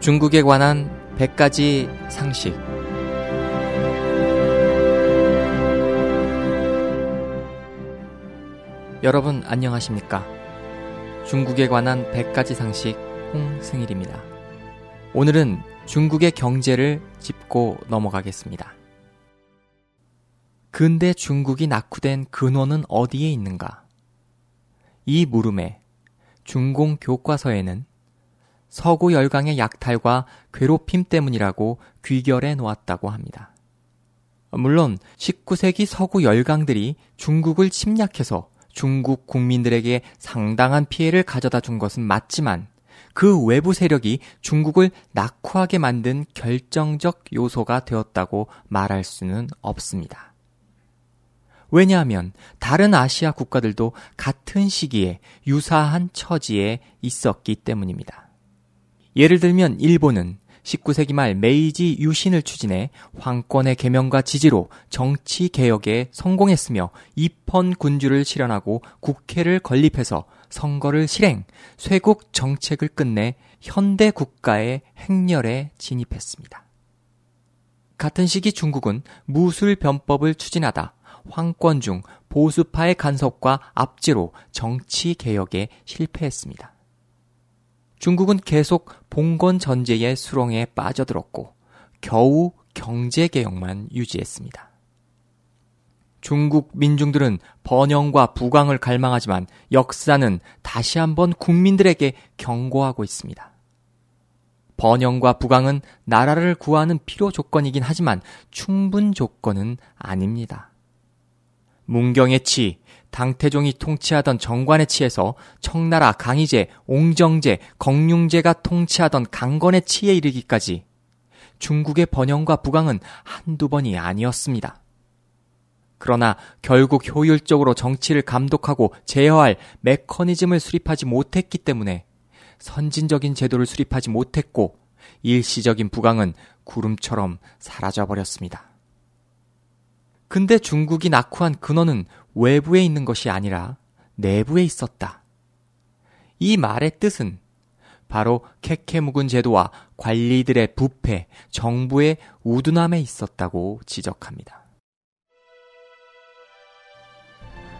중국에 관한 100가지 상식. 여러분 안녕하십니까? 중국에 관한 100가지 상식 홍승일입니다. 오늘은 중국의 경제를 짚고 넘어가겠습니다. 근대 중국이 낙후된 근원은 어디에 있는가? 이 물음에 중공 교과서에는 서구 열강의 약탈과 괴롭힘 때문이라고 귀결해 놓았다고 합니다. 물론 19세기 서구 열강들이 중국을 침략해서 중국 국민들에게 상당한 피해를 가져다 준 것은 맞지만 그 외부 세력이 중국을 낙후하게 만든 결정적 요소가 되었다고 말할 수는 없습니다. 왜냐하면 다른 아시아 국가들도 같은 시기에 유사한 처지에 있었기 때문입니다. 예를 들면 일본은 19세기 말 메이지 유신을 추진해 황권의 개명과 지지로 정치 개혁에 성공했으며 입헌 군주를 실현하고 국회를 건립해서 선거를 실행, 쇄국 정책을 끝내 현대 국가의 행렬에 진입했습니다. 같은 시기 중국은 무술 변법을 추진하다 황권 중 보수파의 간섭과 압제로 정치 개혁에 실패했습니다. 중국은 계속 봉건 전제의 수렁에 빠져들었고 겨우 경제 개혁만 유지했습니다. 중국 민중들은 번영과 부강을 갈망하지만 역사는 다시 한번 국민들에게 경고하고 있습니다. 번영과 부강은 나라를 구하는 필요 조건이긴 하지만 충분 조건은 아닙니다. 문경의 치, 당태종이 통치하던 정관의 치에서 청나라 강희제, 옹정제, 걱융제가 통치하던 강건의 치에 이르기까지 중국의 번영과 부강은 한두 번이 아니었습니다. 그러나 결국 효율적으로 정치를 감독하고 제어할 메커니즘을 수립하지 못했기 때문에 선진적인 제도를 수립하지 못했고 일시적인 부강은 구름처럼 사라져 버렸습니다. 근데 중국이 낙후한 근원은 외부에 있는 것이 아니라 내부에 있었다. 이 말의 뜻은 바로 캐캐묵은 제도와 관리들의 부패, 정부의 우둔함에 있었다고 지적합니다.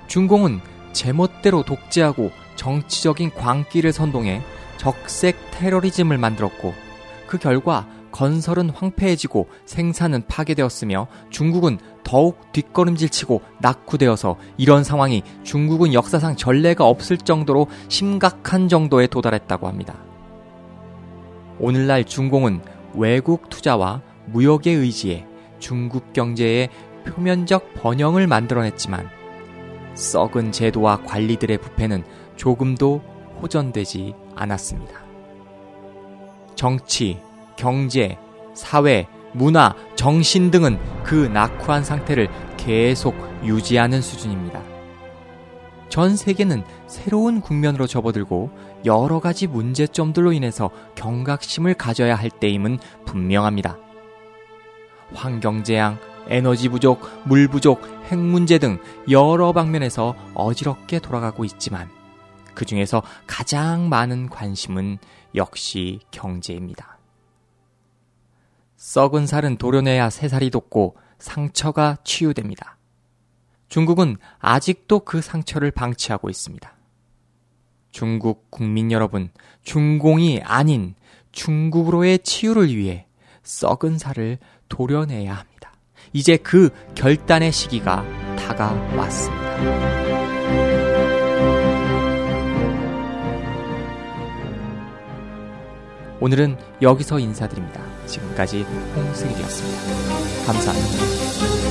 중공은 제멋대로 독재하고 정치적인 광기를 선동해 적색 테러리즘을 만들었고 그 결과 건설은 황폐해지고 생산은 파괴되었으며 중국은 더욱 뒷걸음질치고 낙후되어서 이런 상황이 중국은 역사상 전례가 없을 정도로 심각한 정도에 도달했다고 합니다. 오늘날 중공은 외국 투자와 무역의 의지에 중국 경제의 표면적 번영을 만들어냈지만 썩은 제도와 관리들의 부패는 조금도 호전되지 않았습니다. 정치, 경제, 사회, 문화, 정신 등은 그 낙후한 상태를 계속 유지하는 수준입니다. 전 세계는 새로운 국면으로 접어들고 여러 가지 문제점들로 인해서 경각심을 가져야 할 때임은 분명합니다. 환경재앙, 에너지 부족, 물 부족, 핵 문제 등 여러 방면에서 어지럽게 돌아가고 있지만 그 중에서 가장 많은 관심은 역시 경제입니다. 썩은 살은 도려내야 새살이 돋고 상처가 치유됩니다. 중국은 아직도 그 상처를 방치하고 있습니다. 중국 국민 여러분, 중공이 아닌 중국으로의 치유를 위해 썩은 살을 도려내야 합니다. 이제 그 결단의 시기가 다가왔습니다. 오늘은 여기서 인사드립니다. 지금까지 홍승일이었습니다. 감사합니다.